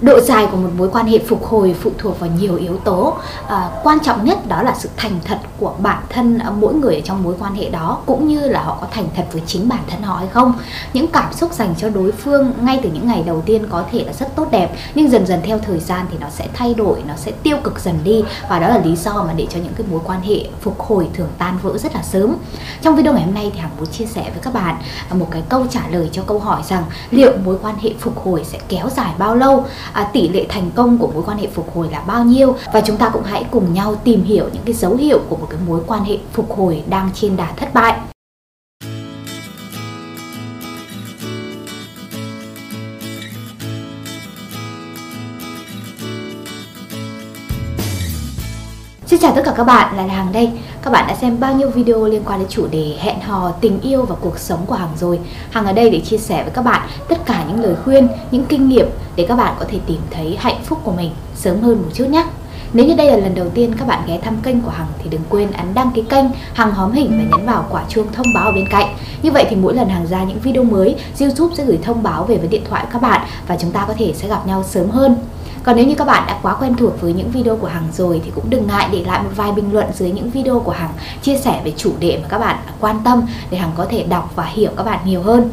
Độ dài của một mối quan hệ phục hồi phụ thuộc vào nhiều yếu tố. À, quan trọng nhất đó là sự thành thật của bản thân à, mỗi người ở trong mối quan hệ đó cũng như là họ có thành thật với chính bản thân họ hay không. Những cảm xúc dành cho đối phương ngay từ những ngày đầu tiên có thể là rất tốt đẹp nhưng dần dần theo thời gian thì nó sẽ thay đổi, nó sẽ tiêu cực dần đi và đó là lý do mà để cho những cái mối quan hệ phục hồi thường tan vỡ rất là sớm. Trong video ngày hôm nay thì Hằng muốn chia sẻ với các bạn à, một cái câu trả lời cho câu hỏi rằng liệu mối quan hệ phục hồi sẽ kéo dài bao lâu? À, tỷ lệ thành công của mối quan hệ phục hồi là bao nhiêu và chúng ta cũng hãy cùng nhau tìm hiểu những cái dấu hiệu của một cái mối quan hệ phục hồi đang trên đà thất bại Xin chào tất cả các bạn, là Hằng đây. Các bạn đã xem bao nhiêu video liên quan đến chủ đề hẹn hò, tình yêu và cuộc sống của Hằng rồi. Hằng ở đây để chia sẻ với các bạn tất cả những lời khuyên, những kinh nghiệm để các bạn có thể tìm thấy hạnh phúc của mình sớm hơn một chút nhé. Nếu như đây là lần đầu tiên các bạn ghé thăm kênh của Hằng thì đừng quên ấn đăng ký kênh Hằng hóm hình và nhấn vào quả chuông thông báo ở bên cạnh. Như vậy thì mỗi lần Hằng ra những video mới, YouTube sẽ gửi thông báo về với điện thoại các bạn và chúng ta có thể sẽ gặp nhau sớm hơn. Còn nếu như các bạn đã quá quen thuộc với những video của Hằng rồi thì cũng đừng ngại để lại một vài bình luận dưới những video của Hằng chia sẻ về chủ đề mà các bạn quan tâm để Hằng có thể đọc và hiểu các bạn nhiều hơn.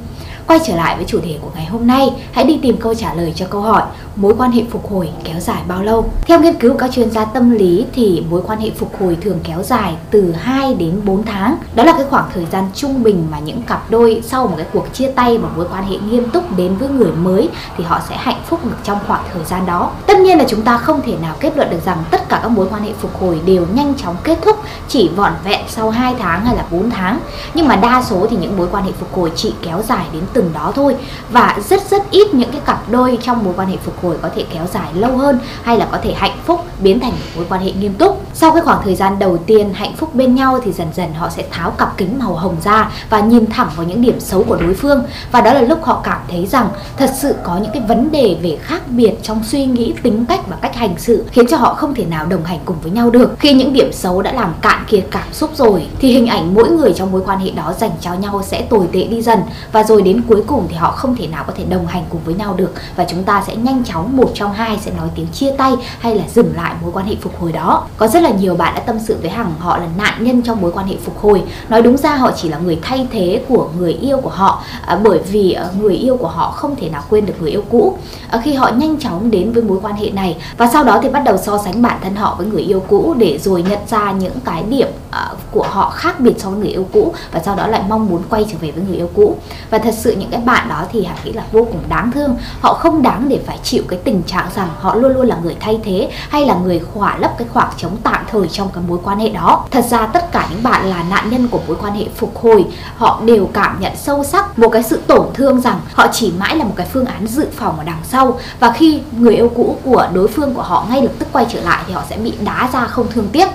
Quay trở lại với chủ đề của ngày hôm nay, hãy đi tìm câu trả lời cho câu hỏi mối quan hệ phục hồi kéo dài bao lâu? Theo nghiên cứu của các chuyên gia tâm lý thì mối quan hệ phục hồi thường kéo dài từ 2 đến 4 tháng. Đó là cái khoảng thời gian trung bình mà những cặp đôi sau một cái cuộc chia tay và mối quan hệ nghiêm túc đến với người mới thì họ sẽ hạnh phúc được trong khoảng thời gian đó. Tất nhiên là chúng ta không thể nào kết luận được rằng tất cả các mối quan hệ phục hồi đều nhanh chóng kết thúc chỉ vỏn vẹn sau 2 tháng hay là 4 tháng. Nhưng mà đa số thì những mối quan hệ phục hồi chỉ kéo dài đến từng đó thôi. Và rất rất ít những cái cặp đôi trong mối quan hệ phục hồi có thể kéo dài lâu hơn hay là có thể hạnh phúc biến thành một mối quan hệ nghiêm túc. Sau cái khoảng thời gian đầu tiên hạnh phúc bên nhau thì dần dần họ sẽ tháo cặp kính màu hồng ra và nhìn thẳng vào những điểm xấu của đối phương. Và đó là lúc họ cảm thấy rằng thật sự có những cái vấn đề về khác biệt trong suy nghĩ tính cách và cách hành xử khiến cho họ không thể nào đồng hành cùng với nhau được. Khi những điểm xấu đã làm cạn kiệt cảm xúc rồi thì hình ảnh mỗi người trong mối quan hệ đó dành cho nhau sẽ tồi tệ đi dần. Và rồi đến cuối cùng thì họ không thể nào có thể đồng hành cùng với nhau được. Và chúng ta sẽ nhanh chóng một trong hai sẽ nói tiếng chia tay hay là dừng lại mối quan hệ phục hồi đó. Có rất là nhiều bạn đã tâm sự với hằng họ là nạn nhân trong mối quan hệ phục hồi. Nói đúng ra họ chỉ là người thay thế của người yêu của họ à, bởi vì à, người yêu của họ không thể nào quên được người yêu cũ. À, khi họ nhanh chóng đến với mối quan hệ này. Và sau đó thì bắt đầu so sánh bản thân họ với người yêu cũ để rồi nhận ra những cái điểm ờ, của họ khác biệt so với người yêu cũ và sau đó lại mong muốn quay trở về với người yêu cũ. Và thật sự những cái bạn đó thì hằng nghĩ là vô cùng đáng thương. Họ không đáng để phải chịu cái tình trạng rằng họ luôn luôn là người thay thế hay là người khỏa lấp cái khoảng trống tạm thời trong cái mối quan hệ đó. Thật ra tất cả những bạn là nạn nhân của mối quan hệ phục hồi, họ đều cảm nhận sâu sắc một cái sự tổn thương rằng họ chỉ mãi là một cái phương án dự phòng ở đằng sau. Và khi người yêu cũ của đối phương của họ ngay lập tức quay trở lại thì họ sẽ bị đá ra không thương tiếc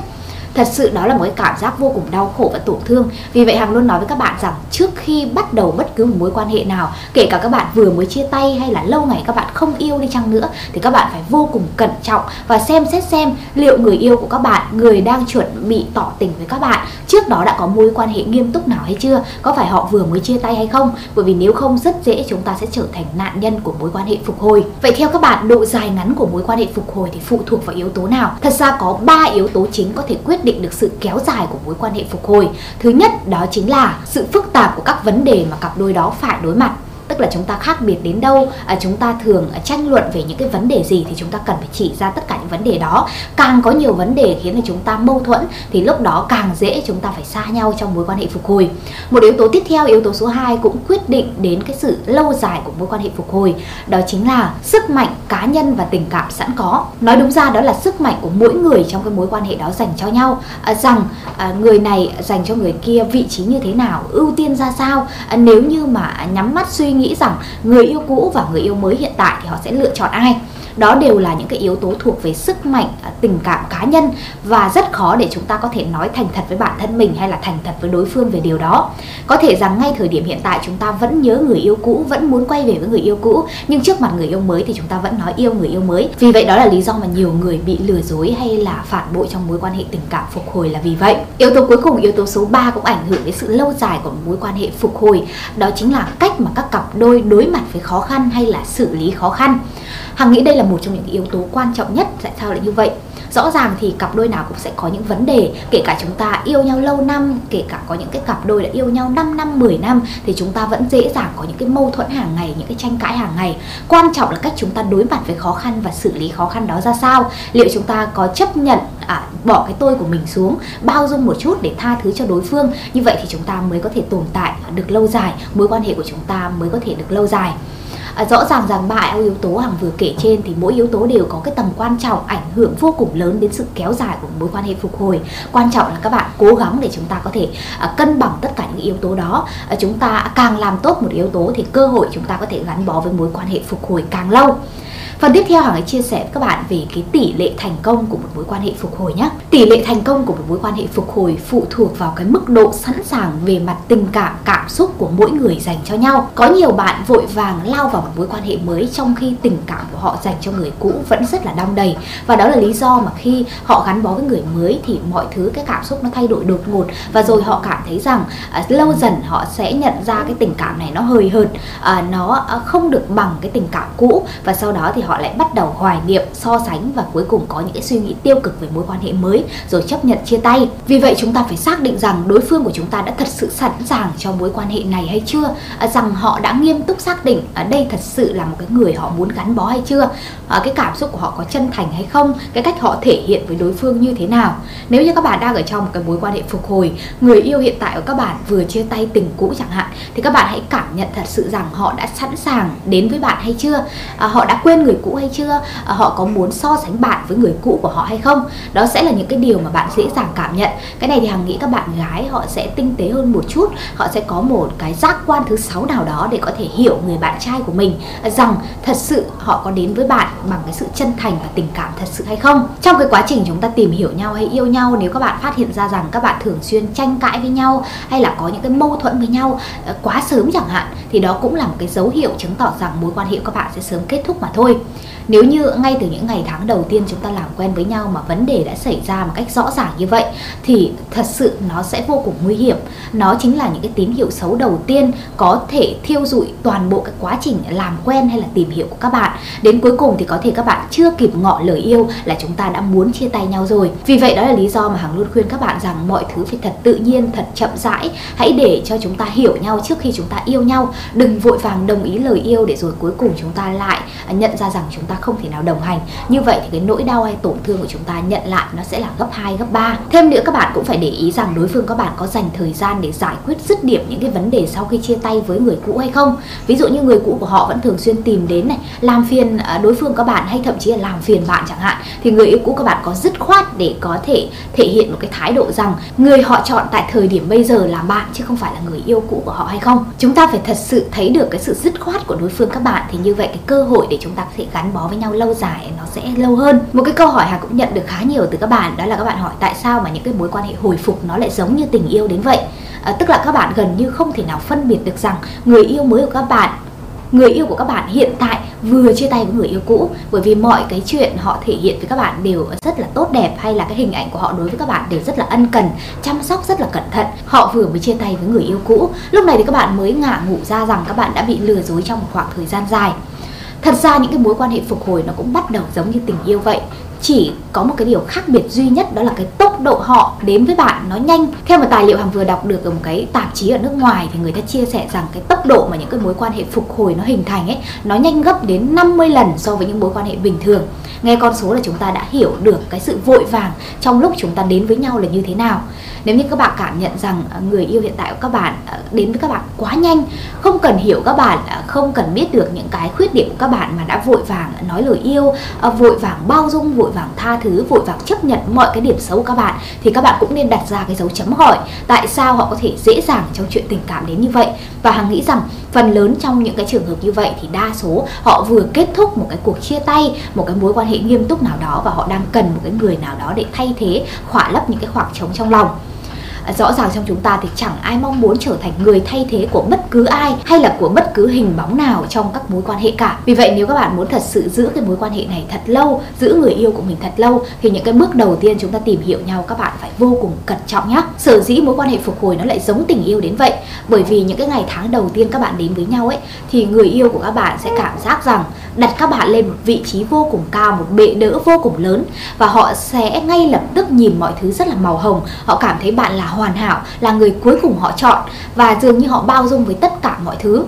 thật sự đó là một cái cảm giác vô cùng đau khổ và tổn thương. Vì vậy hằng luôn nói với các bạn rằng trước khi bắt đầu bất cứ một mối quan hệ nào, kể cả các bạn vừa mới chia tay hay là lâu ngày các bạn không yêu đi chăng nữa, thì các bạn phải vô cùng cẩn trọng và xem xét xem liệu người yêu của các bạn, người đang chuẩn bị tỏ tình với các bạn, trước đó đã có mối quan hệ nghiêm túc nào hay chưa, có phải họ vừa mới chia tay hay không? Bởi vì nếu không, rất dễ chúng ta sẽ trở thành nạn nhân của mối quan hệ phục hồi. Vậy theo các bạn, độ dài ngắn của mối quan hệ phục hồi thì phụ thuộc vào yếu tố nào? Thật ra có ba yếu tố chính có thể quyết quyết định được sự kéo dài của mối quan hệ phục hồi. Thứ nhất, đó chính là sự phức tạp của các vấn đề mà cặp đôi đó phải đối mặt tức là chúng ta khác biệt đến đâu à, chúng ta thường à, tranh luận về những cái vấn đề gì thì chúng ta cần phải chỉ ra tất cả những vấn đề đó. Càng có nhiều vấn đề khiến cho chúng ta mâu thuẫn thì lúc đó càng dễ chúng ta phải xa nhau trong mối quan hệ phục hồi. Một yếu tố tiếp theo yếu tố số 2 cũng quyết định đến cái sự lâu dài của mối quan hệ phục hồi đó chính là sức mạnh cá nhân và tình cảm sẵn có. Nói đúng ra đó là sức mạnh của mỗi người trong cái mối quan hệ đó dành cho nhau. À, rằng à, người này dành cho người kia vị trí như thế nào ưu tiên ra sao. À, nếu như mà nhắm mắt suy nghĩ rằng người yêu cũ và người yêu mới hiện tại thì họ sẽ lựa chọn ai? Đó đều là những cái yếu tố thuộc về sức mạnh à, tình cảm cá nhân và rất khó để chúng ta có thể nói thành thật với bản thân mình hay là thành thật với đối phương về điều đó. Có thể rằng ngay thời điểm hiện tại chúng ta vẫn nhớ người yêu cũ, vẫn muốn quay về với người yêu cũ, nhưng trước mặt người yêu mới thì chúng ta vẫn nói yêu người yêu mới. Vì vậy đó là lý do mà nhiều người bị lừa dối hay là phản bội trong mối quan hệ tình cảm phục hồi là vì vậy. Yếu tố cuối cùng, yếu tố số 3 cũng ảnh hưởng đến sự lâu dài của mối quan hệ phục hồi. Đó chính là cách mà các cặp đôi đối mặt với khó khăn hay là xử lý khó khăn hằng nghĩ đây là một trong những yếu tố quan trọng nhất tại sao lại như vậy? Rõ ràng thì cặp đôi nào cũng sẽ có những vấn đề kể cả chúng ta yêu nhau lâu năm kể cả có những cái cặp đôi đã yêu nhau 5 năm 10 năm thì chúng ta vẫn dễ dàng có những cái mâu thuẫn hàng ngày những cái tranh cãi hàng ngày. Quan trọng là cách chúng ta đối mặt với khó khăn và xử lý khó khăn đó ra sao. Liệu chúng ta có chấp nhận à, bỏ cái tôi của mình xuống bao dung một chút để tha thứ cho đối phương? Như vậy thì chúng ta mới có thể tồn tại được lâu dài mối quan hệ của chúng ta mới có thể được lâu dài à, rõ ràng rằng ba yếu tố hàng vừa kể trên thì mỗi yếu tố đều có cái tầm quan trọng ảnh hưởng vô cùng lớn đến sự kéo dài của mối quan hệ phục hồi. Quan trọng là các bạn cố gắng để chúng ta có thể à, cân bằng tất cả những yếu tố đó. À, chúng ta càng làm tốt một yếu tố thì cơ hội chúng ta có thể gắn bó với mối quan hệ phục hồi càng lâu. Phần tiếp theo hoàng sẽ chia sẻ với các bạn về cái tỷ lệ thành công của một mối quan hệ phục hồi nhé. Tỷ lệ thành công của một mối quan hệ phục hồi phụ thuộc vào cái mức độ sẵn sàng về mặt tình cảm, cảm xúc của mỗi người dành cho nhau. Có nhiều bạn vội vàng lao vào một mối quan hệ mới trong khi tình cảm của họ dành cho người cũ vẫn rất là đong đầy. Và đó là lý do mà khi họ gắn bó với người mới thì mọi thứ cái cảm xúc nó thay đổi đột ngột và rồi họ cảm thấy rằng à, lâu dần họ sẽ nhận ra cái tình cảm này nó hời hợt, à, nó à, không được bằng cái tình cảm cũ và sau đó thì họ họ lại bắt đầu hoài niệm so sánh và cuối cùng có những cái suy nghĩ tiêu cực về mối quan hệ mới rồi chấp nhận chia tay. Vì vậy chúng ta phải xác định rằng đối phương của chúng ta đã thật sự sẵn sàng cho mối quan hệ này hay chưa? À, rằng họ đã nghiêm túc xác định ở đây thật sự là một cái người họ muốn gắn bó hay chưa? À, cái cảm xúc của họ có chân thành hay không? Cái cách họ thể hiện với đối phương như thế nào? Nếu như các bạn đang ở trong một cái mối quan hệ phục hồi người yêu hiện tại của các bạn vừa chia tay tình cũ chẳng hạn thì các bạn hãy cảm nhận thật sự rằng họ đã sẵn sàng đến với bạn hay chưa? À, họ đã quên người cũ hay chưa? À, họ có muốn so sánh bạn với người cũ của họ hay không? Đó sẽ là những cái điều mà bạn dễ dàng cảm nhận. Cái này thì hằng nghĩ các bạn gái họ sẽ tinh tế hơn một chút. Họ sẽ có một cái giác quan thứ sáu nào đó để có thể hiểu người bạn trai của mình à, rằng thật sự họ có đến với bạn bằng cái sự chân thành và tình cảm thật sự hay không? Trong cái quá trình chúng ta tìm hiểu nhau hay yêu nhau nếu các bạn phát hiện ra rằng các bạn thường xuyên tranh cãi với nhau hay là có những cái mâu thuẫn với nhau à, quá sớm chẳng hạn thì đó cũng là một cái dấu hiệu chứng tỏ rằng mối quan hệ của các bạn sẽ sớm kết thúc mà thôi nếu như ngay từ những ngày tháng đầu tiên chúng ta làm quen với nhau mà vấn đề đã xảy ra một cách rõ ràng như vậy, thì thật sự nó sẽ vô cùng nguy hiểm. Nó chính là những cái tín hiệu xấu đầu tiên có thể thiêu dụi toàn bộ cái quá trình làm quen hay là tìm hiểu của các bạn. Đến cuối cùng thì có thể các bạn chưa kịp ngọ lời yêu là chúng ta đã muốn chia tay nhau rồi. Vì vậy đó là lý do mà hằng luôn khuyên các bạn rằng mọi thứ phải thật tự nhiên, thật chậm rãi. Hãy để cho chúng ta hiểu nhau trước khi chúng ta yêu nhau. Đừng vội vàng đồng ý lời yêu để rồi cuối cùng chúng ta lại nhận ra rằng chúng ta không thể nào đồng hành. Như vậy thì cái nỗi đau hay tổn thương của chúng ta nhận lại nó sẽ là gấp 2 gấp 3 thêm nữa các bạn cũng phải để ý rằng đối phương các bạn có dành thời gian để giải quyết dứt điểm những cái vấn đề sau khi chia tay với người cũ hay không. Ví dụ như người cũ của họ vẫn thường xuyên tìm đến này, làm phiền à, đối phương các bạn hay thậm chí là làm phiền bạn chẳng hạn. Thì người yêu cũ các bạn có dứt khoát để có thể thể hiện một cái thái độ rằng người họ chọn tại thời điểm bây giờ là bạn chứ không phải là người yêu cũ của họ hay không. Chúng ta phải thật sự thấy được cái sự dứt khoát của đối phương các bạn. Thì như vậy cái cơ hội để chúng ta có thể gắn bó với nhau lâu dài nó sẽ lâu hơn. Một cái câu hỏi hà cũng nhận được khá nhiều từ các bạn đó là các bạn hỏi tại sao mà những cái mối quan hệ hồi phục nó lại giống như tình yêu đến vậy? À, tức là các bạn gần như không thể nào phân biệt được rằng người yêu mới của các bạn người yêu của các bạn hiện tại vừa chia tay với người yêu cũ. Bởi vì mọi cái chuyện họ thể hiện với các bạn đều rất là tốt đẹp hay là cái hình ảnh của họ đối với các bạn đều rất là ân cần chăm sóc rất là cẩn thận. Họ vừa mới chia tay với người yêu cũ. Lúc này thì các bạn mới ngả ngủ ra rằng các bạn đã bị lừa dối trong một khoảng thời gian dài thật ra những cái mối quan hệ phục hồi nó cũng bắt đầu giống như tình yêu vậy. Chỉ có một cái điều khác biệt duy nhất đó là cái tốc độ họ đến với bạn nó nhanh. Theo một tài liệu hàng vừa đọc được ở một cái tạp chí ở nước ngoài thì người ta chia sẻ rằng cái tốc độ mà những cái mối quan hệ phục hồi nó hình thành ấy, nó nhanh gấp đến 50 lần so với những mối quan hệ bình thường nghe con số là chúng ta đã hiểu được cái sự vội vàng trong lúc chúng ta đến với nhau là như thế nào. Nếu như các bạn cảm nhận rằng à, người yêu hiện tại của các bạn à, đến với các bạn quá nhanh, không cần hiểu các bạn à, không cần biết được những cái khuyết điểm của các bạn mà đã vội vàng nói lời yêu vội vàng bao dung, vội vàng tha thứ, vội vàng chấp nhận mọi cái điểm xấu của các bạn, thì các bạn cũng nên đặt ra cái dấu chấm hỏi, tại sao họ có thể dễ dàng trong chuyện tình cảm đến như vậy? Và hằng nghĩ rằng phần lớn trong những cái trường hợp như vậy thì đa số họ vừa kết thúc một cái cuộc chia tay, một cái mối quan hệ nghiêm túc nào đó và họ đang cần một cái người nào đó để thay thế, khỏa lấp những cái khoảng trống trong lòng. À, rõ ràng trong chúng ta thì chẳng ai mong muốn trở thành người thay thế của bất cứ ai hay là của bất cứ hình bóng nào trong các mối quan hệ cả. Vì vậy nếu các bạn muốn thật sự giữ cái mối quan hệ này thật lâu, giữ người yêu của mình thật lâu, thì những cái bước đầu tiên chúng ta tìm hiểu nhau các bạn phải vô cùng cẩn trọng nhé sở dĩ mối quan hệ phục hồi nó lại giống tình yêu đến vậy? Bởi vì những cái ngày tháng đầu tiên các bạn đến với nhau ấy, thì người yêu của các bạn sẽ cảm giác rằng đặt các bạn lên một vị trí vô cùng cao, một bệ đỡ vô cùng lớn và họ sẽ ngay lập tức nhìn mọi thứ rất là màu hồng. Họ cảm thấy bạn là hoàn hảo là người cuối cùng họ chọn và dường như họ bao dung với tất cả mọi thứ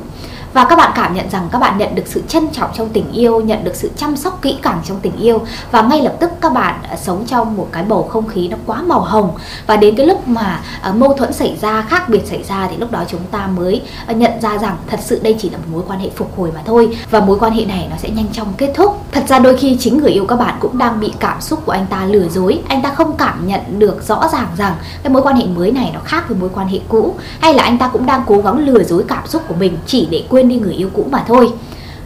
và các bạn cảm nhận rằng các bạn nhận được sự trân trọng trong tình yêu, nhận được sự chăm sóc kỹ càng trong tình yêu. Và ngay lập tức các bạn à, sống trong một cái bầu không khí nó quá màu hồng. Và đến cái lúc mà à, mâu thuẫn xảy ra, khác biệt xảy ra thì lúc đó chúng ta mới à, nhận ra rằng thật sự đây chỉ là một mối quan hệ phục hồi mà thôi. Và mối quan hệ này nó sẽ nhanh chóng kết thúc. Thật ra đôi khi chính người yêu các bạn cũng đang bị cảm xúc của anh ta lừa dối. Anh ta không cảm nhận được rõ ràng rằng cái mối quan hệ mới này nó khác với mối quan hệ cũ. Hay là anh ta cũng đang cố gắng lừa dối cảm xúc của mình chỉ để quên quên đi người yêu cũ mà thôi.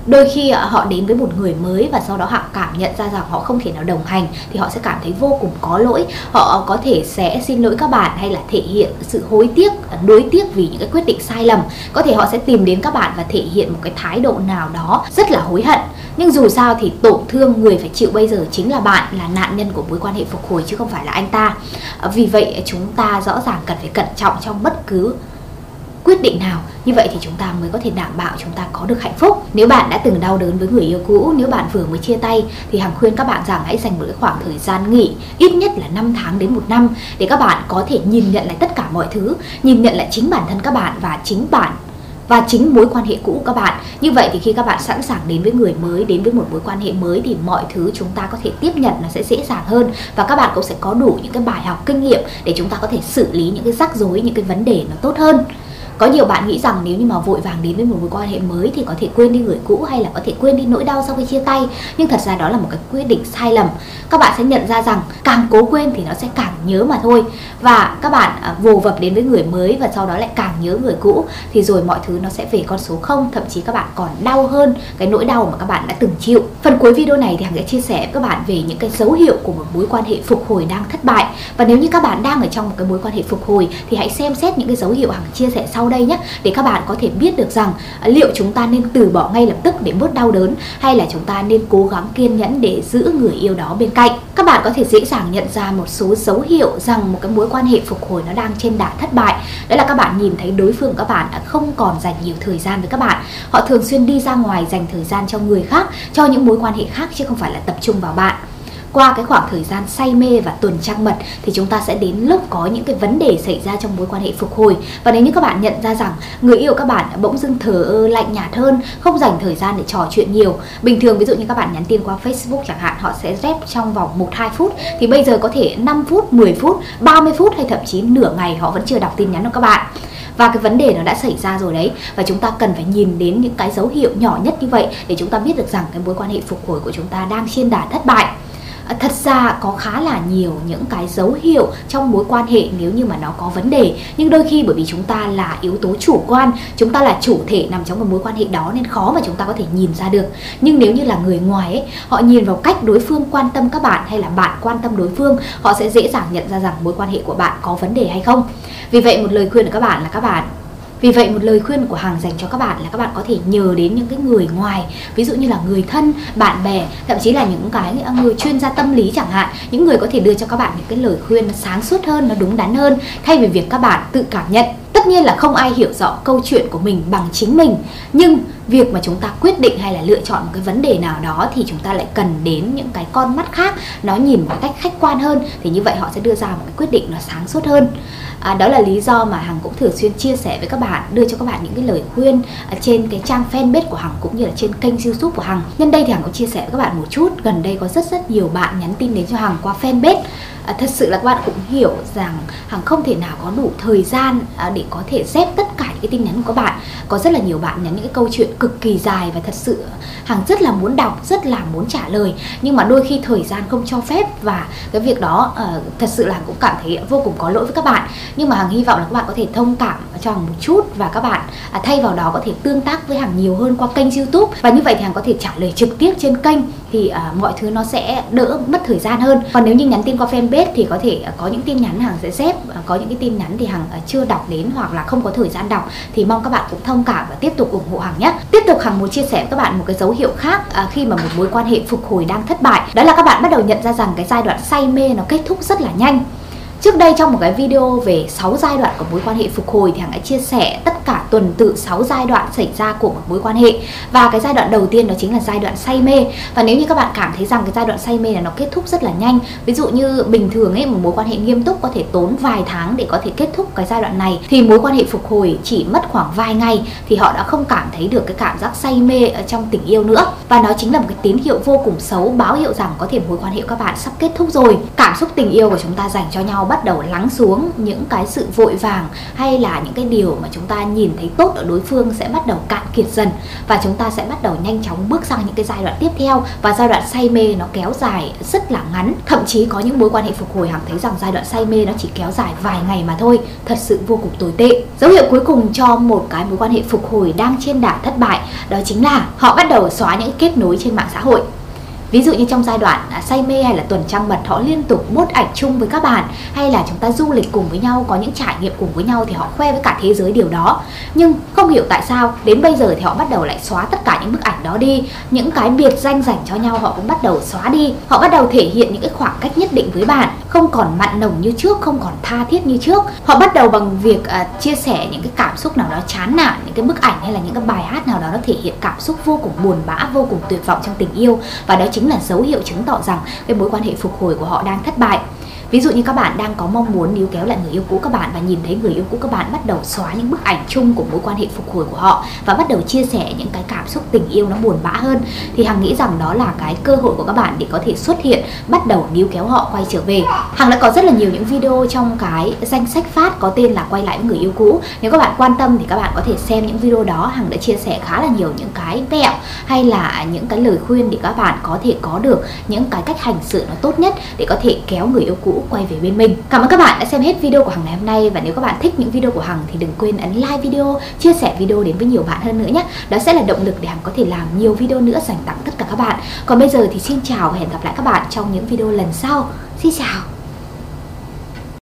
Đôi khi à, họ đến với một người mới và sau đó họ cảm nhận ra rằng họ không thể nào đồng hành thì họ sẽ cảm thấy vô cùng có lỗi. Họ có thể sẽ xin lỗi các bạn hay là thể hiện sự hối tiếc à, đối tiếc vì những cái quyết định sai lầm. Có thể họ sẽ tìm đến các bạn và thể hiện một cái thái độ nào đó rất là hối hận. Nhưng dù sao thì tổn thương người phải chịu bây giờ chính là bạn, là nạn nhân của mối quan hệ phục hồi chứ không phải là anh ta. À, vì vậy, chúng ta rõ ràng cần phải cẩn trọng trong bất cứ quyết định nào, như vậy thì chúng ta mới có thể đảm bảo chúng ta có được hạnh phúc. Nếu bạn đã từng đau đớn với người yêu cũ, nếu bạn vừa mới chia tay, thì hằng khuyên các bạn rằng hãy dành một cái khoảng thời gian nghỉ, ít nhất là 5 tháng đến một năm, để các bạn có thể nhìn nhận lại tất cả mọi thứ, nhìn nhận lại chính bản thân các bạn và chính bản và chính mối quan hệ cũ của các bạn. Như vậy thì khi các bạn sẵn sàng đến với người mới, đến với một mối quan hệ mới thì mọi thứ chúng ta có thể tiếp nhận nó sẽ dễ dàng hơn và các bạn cũng sẽ có đủ những cái bài học, kinh nghiệm để chúng ta có thể xử lý những cái rắc rối, những cái vấn đề nó tốt hơn có nhiều bạn nghĩ rằng nếu như mà vội vàng đến với một mối quan hệ mới thì có thể quên đi người cũ hay là có thể quên đi nỗi đau sau khi chia tay. Nhưng thật ra đó là một cái quyết định sai lầm. Các bạn sẽ nhận ra rằng càng cố quên thì nó sẽ càng nhớ mà thôi. Và các bạn à, vồ vập đến với người mới và sau đó lại càng nhớ người cũ thì rồi mọi thứ nó sẽ về con số không. Thậm chí các bạn còn đau hơn cái nỗi đau mà các bạn đã từng chịu. Phần cuối video này thì hằng sẽ chia sẻ với các bạn về những cái dấu hiệu của một mối quan hệ phục hồi đang thất bại. Và nếu như các bạn đang ở trong một cái mối quan hệ phục hồi thì hãy xem xét những cái dấu hiệu hằng chia sẻ sau đây nhé để các bạn có thể biết được rằng à, liệu chúng ta nên từ bỏ ngay lập tức để bớt đau đớn, hay là chúng ta nên cố gắng kiên nhẫn để giữ người yêu đó bên cạnh. Các bạn có thể dễ dàng nhận ra một số dấu hiệu rằng một cái mối quan hệ phục hồi nó đang trên đà thất bại. Đó là các bạn nhìn thấy đối phương các bạn đã không còn dành nhiều thời gian với các bạn. Họ thường xuyên đi ra ngoài dành thời gian cho người khác, cho những mối quan hệ khác chứ không phải là tập trung vào bạn qua cái khoảng thời gian say mê và tuần trăng mật thì chúng ta sẽ đến lúc có những cái vấn đề xảy ra trong mối quan hệ phục hồi. Và nếu như các bạn nhận ra rằng người yêu các bạn bỗng dưng thờ ơ, lạnh nhạt hơn, không dành thời gian để trò chuyện nhiều, bình thường ví dụ như các bạn nhắn tin qua Facebook chẳng hạn, họ sẽ rep trong vòng 1-2 phút, thì bây giờ có thể 5 phút 10 phút 30 phút hay thậm chí nửa ngày họ vẫn chưa đọc tin nhắn của các bạn. Và cái vấn đề nó đã xảy ra rồi đấy, và chúng ta cần phải nhìn đến những cái dấu hiệu nhỏ nhất như vậy để chúng ta biết được rằng cái mối quan hệ phục hồi của chúng ta đang trên đà thất bại. Ờ, thật ra có khá là nhiều những cái dấu hiệu trong mối quan hệ nếu như mà nó có vấn đề. Nhưng đôi khi bởi vì chúng ta là yếu tố chủ quan, chúng ta là chủ thể nằm trong một mối quan hệ đó nên khó mà chúng ta có thể nhìn ra được. Nhưng nếu như là người ngoài ấy, họ nhìn vào cách đối phương quan tâm các bạn hay là bạn quan tâm đối phương, họ sẽ dễ dàng nhận ra rằng mối quan hệ của bạn có vấn đề hay không. Vì vậy, một lời khuyên của các bạn là các bạn vì vậy, một lời khuyên của hàng dành cho các bạn là các bạn có thể nhờ đến những cái người ngoài, ví dụ như là người thân, bạn bè, thậm chí là những cái người chuyên gia tâm lý chẳng hạn. Những người có thể đưa cho các bạn những cái lời khuyên nó sáng suốt hơn, nó đúng đắn hơn. Thay vì việc các bạn tự cảm nhận, tất nhiên là không ai hiểu rõ câu chuyện của mình bằng chính mình. Nhưng việc mà chúng ta quyết định hay là lựa chọn một cái vấn đề nào đó thì chúng ta lại cần đến những cái con mắt khác nó nhìn một cách khách quan hơn. Thì như vậy họ sẽ đưa ra một cái quyết định nó sáng suốt hơn. À, đó là lý do mà hằng cũng thường xuyên chia sẻ với các bạn đưa cho các bạn những cái lời khuyên trên cái trang fanpage của hằng cũng như là trên kênh youtube của hằng. Nhân đây thì hằng cũng chia sẻ với các bạn một chút gần đây có rất rất nhiều bạn nhắn tin đến cho hằng qua fanpage. À, thật sự là các bạn cũng hiểu rằng hằng không thể nào có đủ thời gian à, để có thể dép tất cả những cái tin nhắn của các bạn có rất là nhiều bạn nhắn những cái câu chuyện cực kỳ dài và thật sự hàng rất là muốn đọc rất là muốn trả lời nhưng mà đôi khi thời gian không cho phép và cái việc đó uh, thật sự là cũng cảm thấy vô cùng có lỗi với các bạn nhưng mà hàng hy vọng là các bạn có thể thông cảm cho hàng một chút và các bạn uh, thay vào đó có thể tương tác với hàng nhiều hơn qua kênh youtube và như vậy thì hàng có thể trả lời trực tiếp trên kênh thì uh, mọi thứ nó sẽ đỡ mất thời gian hơn còn nếu như nhắn tin qua fanpage thì có thể uh, có những tin nhắn hàng sẽ xếp có những cái tin nhắn thì hằng ờ, chưa đọc đến hoặc là không có thời gian đọc thì mong các bạn cũng thông cảm và tiếp tục ủng hộ hằng nhé. Tiếp tục hằng muốn chia sẻ với các bạn một cái dấu hiệu khác ờ, khi mà một mối quan hệ phục hồi đang thất bại. Đó là các bạn bắt đầu nhận ra rằng cái giai đoạn say mê nó kết thúc rất là nhanh. Trước đây trong một cái video về 6 giai đoạn của mối quan hệ phục hồi thì Hằng đã chia sẻ tất cả tuần tự 6 giai đoạn xảy ra của một mối quan hệ. Và cái giai đoạn đầu tiên đó chính là giai đoạn say mê. Và nếu như các bạn cảm thấy rằng cái giai đoạn say mê là nó kết thúc rất là nhanh, Ví dụ như bình thường ấy, một mối quan hệ nghiêm túc có thể tốn vài tháng để có thể kết thúc cái giai đoạn này, Thì mối quan hệ phục hồi chỉ mất khoảng vài ngày thì họ đã không cảm thấy được cái cảm giác say mê ở trong tình yêu nữa. Và nó chính là một cái tín hiệu vô cùng xấu, báo hiệu rằng có thể mối quan hệ của các bạn sắp kết thúc rồi. Cảm xúc tình yêu của chúng ta dành cho nhau bắt đầu lắng xuống những cái sự vội vàng hay là những cái điều mà chúng ta nhìn thấy tốt ở đối phương sẽ bắt đầu cạn kiệt dần và chúng ta sẽ bắt đầu nhanh chóng bước sang những cái giai đoạn tiếp theo và giai đoạn say mê nó kéo dài rất là ngắn. Thậm chí có những mối quan hệ phục hồi hằng thấy rằng giai đoạn say mê nó chỉ kéo dài vài ngày mà thôi, thật sự vô cùng tồi tệ. Dấu hiệu cuối cùng cho một cái mối quan hệ phục hồi đang trên đà thất bại đó chính là họ bắt đầu xóa những kết nối trên mạng xã hội. Ví dụ như trong giai đoạn à, say mê hay là tuần trăng mật họ liên tục post ảnh chung với các bạn hay là chúng ta du lịch cùng với nhau có những trải nghiệm cùng với nhau thì họ khoe với cả thế giới điều đó. Nhưng không hiểu tại sao đến bây giờ thì họ bắt đầu lại xóa tất cả những bức ảnh đó đi, những cái biệt danh dành cho nhau họ cũng bắt đầu xóa đi. Họ bắt đầu thể hiện những cái khoảng cách nhất định với bạn, không còn mặn nồng như trước, không còn tha thiết như trước. Họ bắt đầu bằng việc uh, chia sẻ những cái cảm xúc nào đó chán nản, những cái bức ảnh hay là những cái bài hát nào đó nó thể hiện cảm xúc vô cùng buồn bã, vô cùng tuyệt vọng trong tình yêu và đó chính là dấu hiệu chứng tỏ rằng cái mối quan hệ phục hồi của họ đang thất bại. Ví dụ như các bạn đang có mong muốn níu kéo lại người yêu cũ các bạn và nhìn thấy người yêu cũ các bạn bắt đầu xóa những bức ảnh chung của mối quan hệ phục hồi của họ và bắt đầu chia sẻ những cái cảm xúc tình yêu nó buồn bã hơn, thì Hằng nghĩ rằng đó là cái cơ hội của các bạn để có thể xuất hiện, bắt đầu níu kéo họ quay trở về. Hằng đã có rất là nhiều những video trong cái danh sách phát có tên là quay lại với người yêu cũ. Nếu các bạn quan tâm thì các bạn có thể xem những video đó. Hằng đã chia sẻ khá là nhiều những cái mẹo hay là những cái lời khuyên để các bạn có thể có được những cái cách hành xử nó tốt nhất để có thể kéo người yêu cũ quay về bên mình. Cảm ơn các bạn đã xem hết video của Hằng ngày hôm nay Và nếu các bạn thích những video của Hằng thì đừng quên ấn like video, Chia sẻ video đến với nhiều bạn hơn nữa nhé. Đó sẽ là động lực để Hằng có thể làm nhiều video nữa dành tặng tất cả các bạn. Còn bây giờ thì xin chào và hẹn gặp lại các bạn trong những video lần sau. Xin chào!